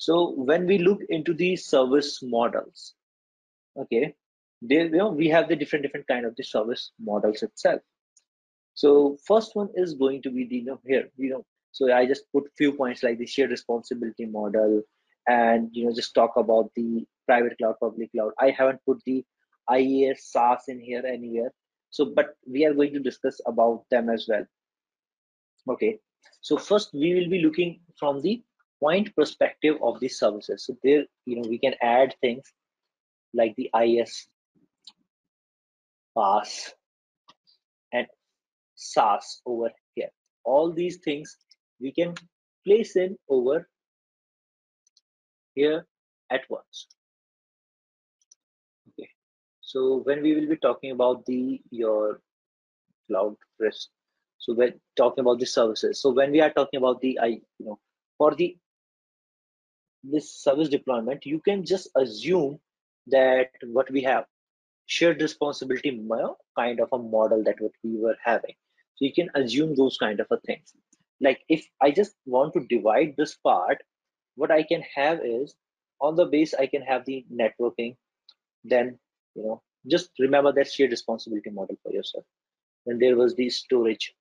So when we look into the service models, okay, there you know we have the different different kind of the service models itself. So first one is going to be the you know here you know so I just put few points like the shared responsibility model and you know just talk about the private cloud public cloud. I haven't put the IaaS SaaS in here anywhere. So but we are going to discuss about them as well. Okay. So first we will be looking from the point perspective of these services. So there, you know, we can add things like the IaaS, PaaS and SaaS over here. All these things we can place in over here at once. Okay. So when we will be talking about the your cloud risk, so we're talking about the services. So when we are talking about the I, you know, for the this service deployment, you can just assume that what we have shared responsibility kind of a model that what we were having. So you can assume those kind of a things. Like if I just want to divide this part, what I can have is on the base, I can have the networking. Then, you know, just remember that shared responsibility model for yourself. Then there was the storage.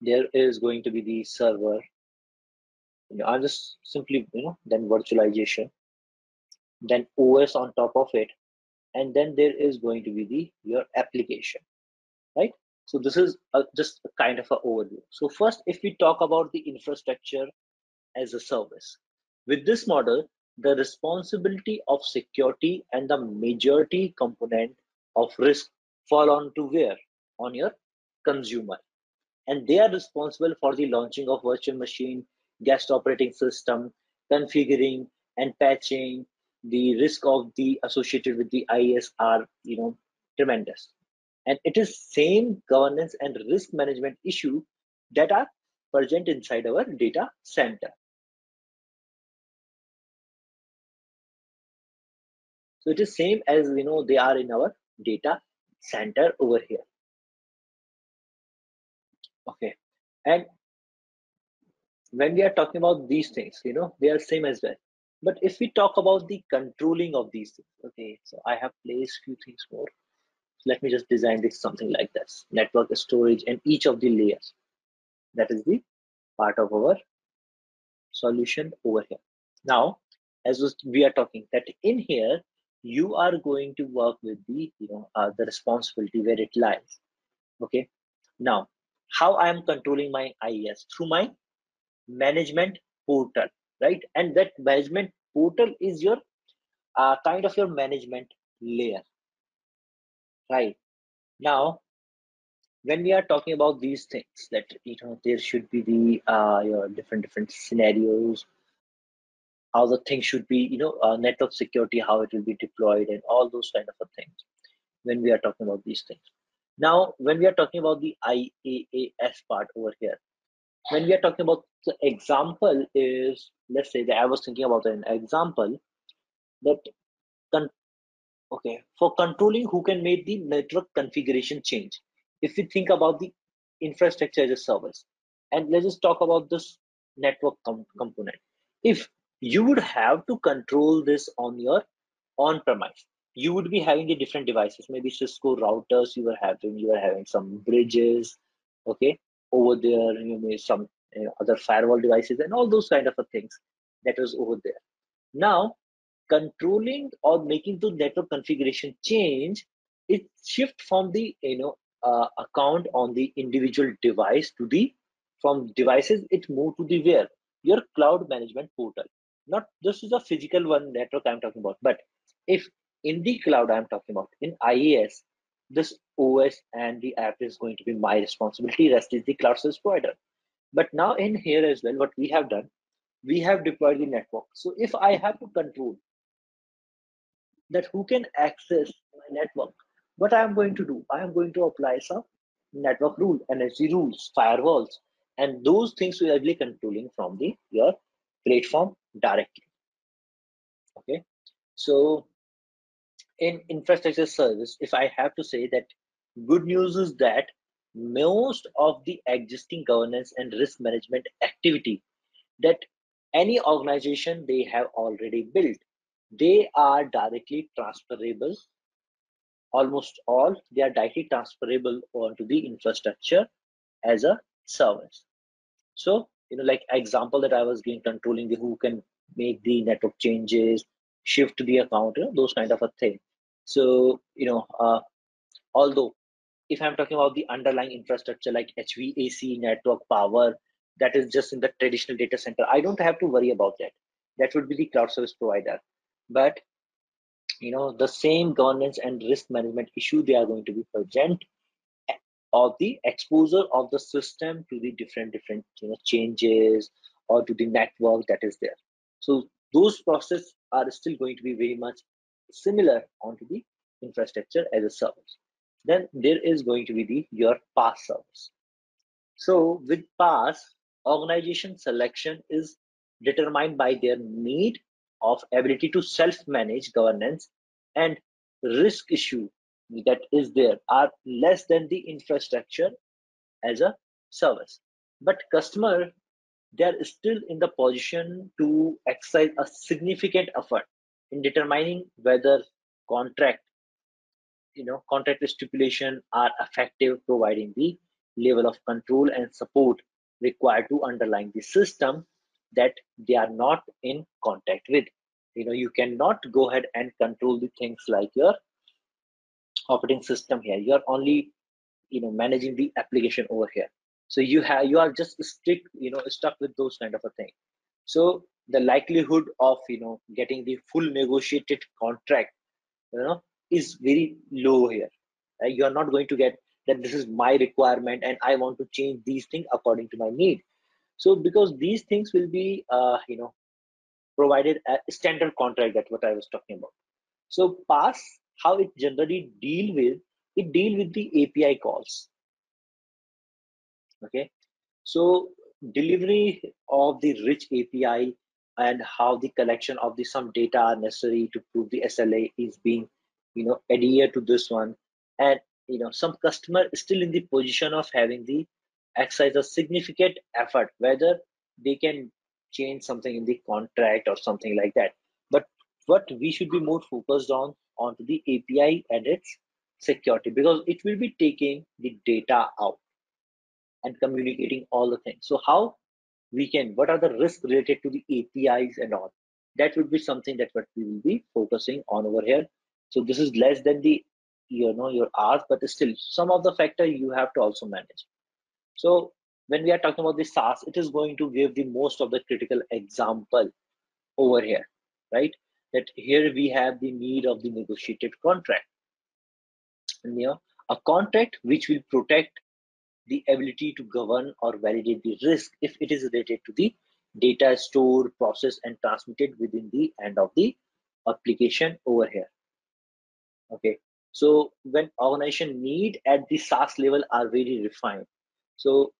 There is going to be the server I'm just simply, you know, then virtualization, then OS on top of it, and then there is going to be the your application, right? So this is a, just a kind of an overview. So first, if we talk about the infrastructure as a service, with this model, the responsibility of security and the majority component of risk fall on to where? On your consumer. And they are responsible for the launching of virtual machine, guest operating system, configuring and patching, the risk of the associated with the IaaS are you know tremendous. And it is same governance and risk management issue that are present inside our data center. So it is same as you know they are in our data center over here. Okay, and when we are talking about these things you know they are same as well. But if we talk about the controlling of these things okay so i have placed few things more. So let me just design this something like this network storage and each of the layers. That is the part of our solution over here. Now as we are talking that in here you are going to work with the you know uh, the responsibility where it lies. Okay. Now how i am controlling my IaaS through my management portal right? And that management portal is your uh, kind of your management layer right? Now when we are talking about these things that you know there should be the uh, your different different scenarios how the thing should be you know uh, network security how it will be deployed and all those kind of things when we are talking about these things. Now when we are talking about the IaaS part over here when we are talking about the example is let's say that i was thinking about an example that con okay for controlling who can make the network configuration change. If we think about the infrastructure as a service and let's just talk about this network com component. If you would have to control this on your on premise you would be having the different devices. Maybe cisco routers you were having you were having some bridges okay over there you know some you know, other firewall devices and all those kind of things that was over there. Now controlling or making the network configuration change it shift from the you know uh, account on the individual device to the from devices it move to the where? Your cloud management portal. Not this is a physical one network i'm talking about but if in the cloud i'm talking about in IaaS this OS and the app is going to be my responsibility. Rest is the cloud service provider. But now in here as well, what we have done, we have deployed the network. So if I have to control that who can access my network, what I am going to do, I am going to apply some network rule, NSG rules, firewalls, and those things we are really controlling from the your platform directly. Okay, so in infrastructure service, if I have to say that good news is that most of the existing governance and risk management activity that any organization they have already built. They are directly transferable. Almost all they are directly transferable onto the infrastructure as a service. So, you know, like example that I was giving, controlling the who can make the network changes, shift the account, you know, those kind of a thing. So, you know, uh, although if I'm talking about the underlying infrastructure like HVAC network power, that is just in the traditional data center, I don't have to worry about that. That would be the cloud service provider. But you know, the same governance and risk management issue they are going to be present of the exposure of the system to the different different you know changes or to the network that is there so those processes are still going to be very much similar onto the infrastructure as a service then there is going to be the your PaaS service. So with PaaS, organization selection is determined by their need of ability to self-manage governance and risk issue that is there are less than the infrastructure as a service. But customer they are still in the position to exercise a significant effort in determining whether contract you know contract stipulation are effective providing the level of control and support required to underline the system that they are not in contact with. You know you cannot go ahead and control the things like your operating system here. You're only you know managing the application over here. So you have you are just stick you know stuck with those kind of a thing so the likelihood of you know getting the full negotiated contract you know is very low here. Right? you are not going to get that this is my requirement and i want to change these things according to my need. So because these things will be uh, you know provided a standard contract that's what i was talking about. So PaaS how it generally deal with it deal with the api calls. Okay? So delivery of the rich api and how the collection of the some data necessary to prove the sla is being you know adhered to this one. And you know some customer is still in the position of having the exercise a significant effort whether they can change something in the contract or something like that. But what we should be more focused on onto the api and its security because it will be taking the data out and communicating all the things so how we can what are the risks related to the apis and all that would be something that what we will be focusing on over here so this is less than the you know your hours but still some of the factor you have to also manage so when we are talking about the SaaS, it is going to give the most of the critical example over here, right? That here we have the need of the negotiated contract. And, you know, a contract which will protect the ability to govern or validate the risk if it is related to the data stored, processed, and transmitted within the end of the application over here. Okay, so when organization need at the SaaS level are very refined. So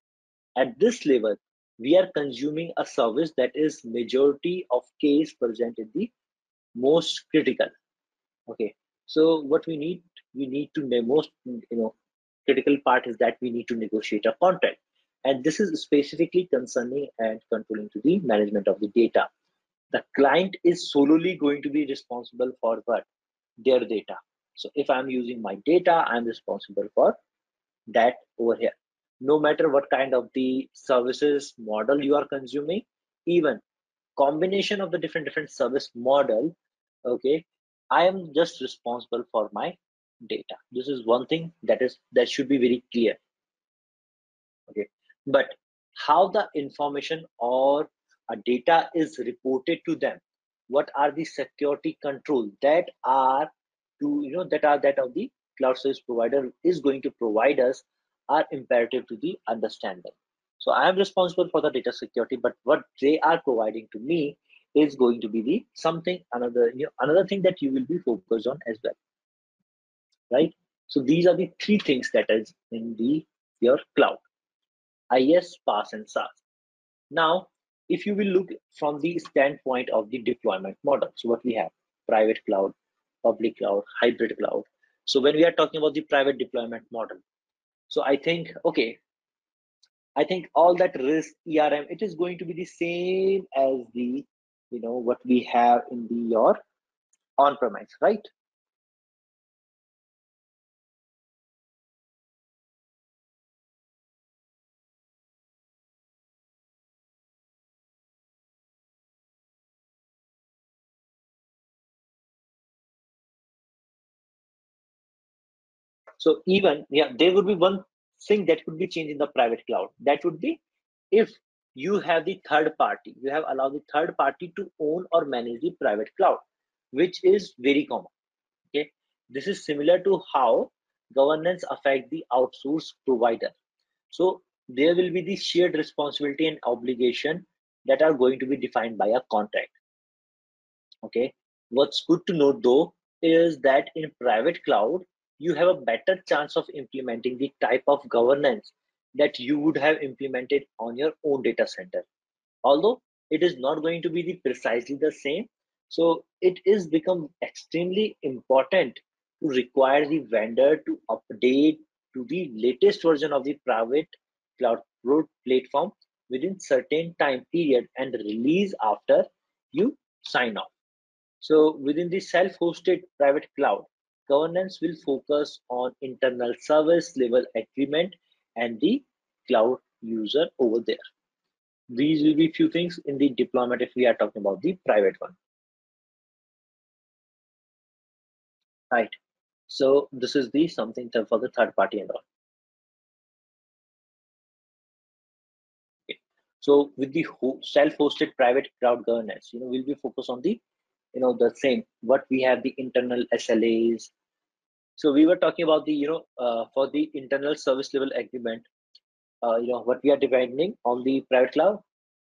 at this level, we are consuming a service that is majority of case present in the most critical. Okay, so what we need, we need to most you know critical part is that we need to negotiate a contract, and this is specifically concerning and controlling to the management of the data. The client is solely going to be responsible for what their data. So if I'm using my data, I'm responsible for that over here no matter what kind of the services model you are consuming even combination of the different different service model okay i am just responsible for my data. This is one thing that is that should be very clear. Okay. But how the information or a data is reported to them what are the security control that are to you know that are that of the cloud service provider is going to provide us are imperative to the understanding. So I am responsible for the data security, but what they are providing to me is going to be the something another you know, another thing that you will be focused on as well, right? So these are the three things that is in the your cloud, IaaS, PaaS, and SaaS. Now, if you will look from the standpoint of the deployment model, so what we have private cloud, public cloud, hybrid cloud. So when we are talking about the private deployment model, so I think, okay, I think all that risk ERM, it is going to be the same as the, you know, what we have in the your on-premise, right? So even, yeah, there would be one thing that could be changed in the private cloud. That would be if you have the third party, you have allowed the third party to own or manage the private cloud, which is very common. Okay, this is similar to how governance affect the outsource provider. So there will be the shared responsibility and obligation that are going to be defined by a contract. Okay, what's good to know though is that in private cloud, you have a better chance of implementing the type of governance that you would have implemented on your own data center. Although it is not going to be the precisely the same, so it is become extremely important to require the vendor to update to the latest version of the private cloud platform within certain time period and release after you sign off. So within the self-hosted private cloud, governance will focus on internal service level agreement and the cloud user over there. These will be few things in the deployment if we are talking about the private one. Right. So this is the something for the third party and all. Okay. So with the self-hosted private cloud governance, you know, we'll be focused on the you know the same what we have the internal slas so we were talking about the you know uh, for the internal service level agreement uh, you know what we are depending on the private cloud.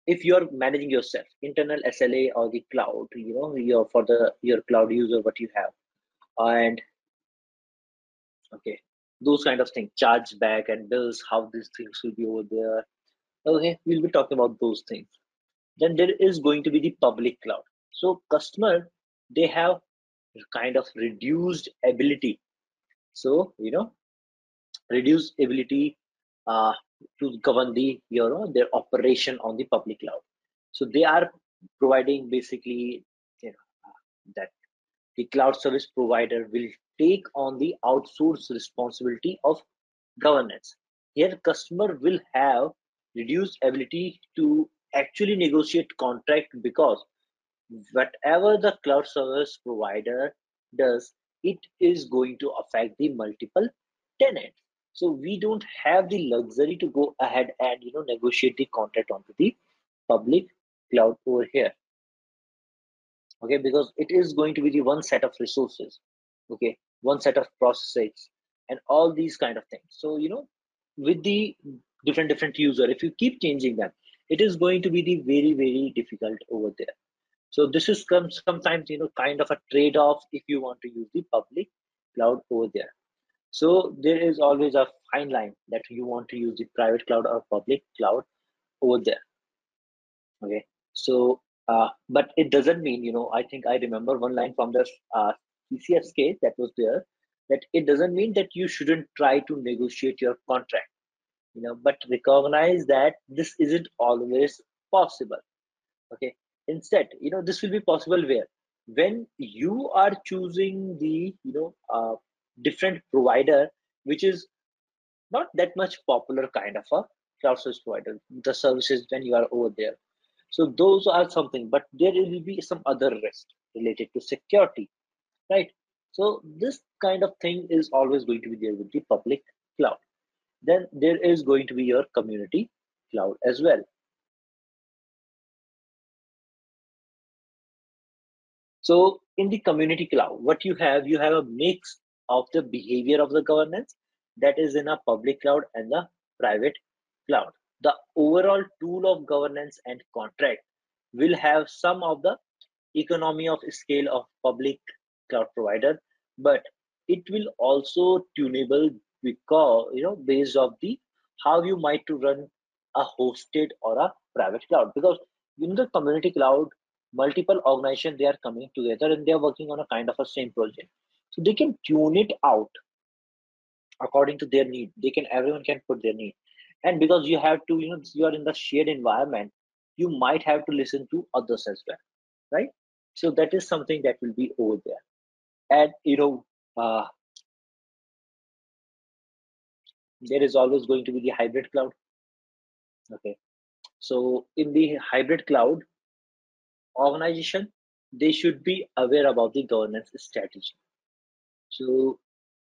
If you are managing yourself internal sla or the cloud you know your for the your cloud user what you have. And okay those kind of things charge back and bills how these things will be over there. Okay we'll be talking about those things. Then there is going to be the public cloud so customer, they have kind of reduced ability. So, you know, reduced ability uh, to govern the, you know, their operation on the public cloud. So they are providing basically, you know, that the cloud service provider will take on the outsourced responsibility of governance. Here, customer will have reduced ability to actually negotiate contract because whatever the cloud service provider does, it is going to affect the multiple tenants. So we don't have the luxury to go ahead and you know negotiate the contract onto the public cloud over here. Okay, because it is going to be the one set of resources, okay, one set of processes, and all these kind of things. So you know, with the different different user, if you keep changing them, it is going to be the very very difficult over there. So this is sometimes you know kind of a trade-off if you want to use the public cloud over there. So there is always a fine line that you want to use the private cloud or public cloud over there. Okay, so uh, but it doesn't mean you know I think I remember one line from the uh, case that was there that it doesn't mean that you shouldn't try to negotiate your contract you know but recognize that this isn't always possible okay instead you know this will be possible where? When you are choosing the you know uh, different provider which is not that much popular kind of a cloud service provider the services when you are over there. So those are something but there will be some other risk related to security right? So this kind of thing is always going to be there with the public cloud. Then there is going to be your community cloud as well So in the community cloud, what you have, you have a mix of the behavior of the governance that is in a public cloud and the private cloud. The overall tool of governance and contract will have some of the economy of scale of public cloud provider, but it will also tunable because you know based of the how you might to run a hosted or a private cloud because in the community cloud multiple organizations they are coming together and they are working on a kind of a same project. So they can tune it out according to their need. They can everyone can put their need. And because you have to you know you are in the shared environment you might have to listen to others as well right? So that is something that will be over there. And you know uh, there is always going to be the hybrid cloud. Okay. So in the hybrid cloud organization they should be aware about the governance strategy. So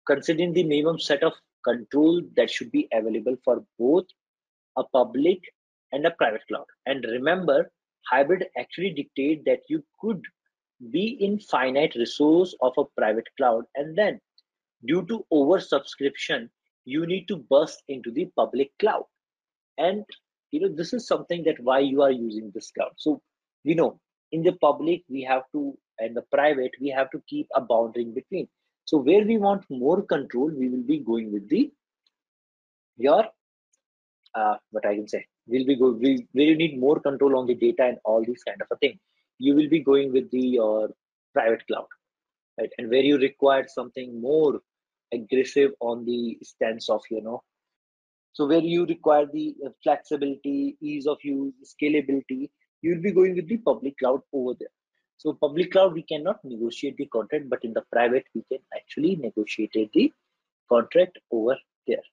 considering the minimum set of control that should be available for both a public and a private cloud. And remember hybrid actually dictate that you could be in finite resource of a private cloud and then due to oversubscription you need to burst into the public cloud. And you know this is something that why you are using this cloud. So you know in the public we have to and the private we have to keep a boundary in between. So where we want more control we will be going with the your uh, what i can say we'll be good we, where you need more control on the data and all these kind of a thing you will be going with the your private cloud right? And where you require something more aggressive on the stance of you know so where you require the uh, flexibility ease of use scalability you'll be going with the public cloud over there. So public cloud we cannot negotiate the contract but in the private we can actually negotiate the contract over there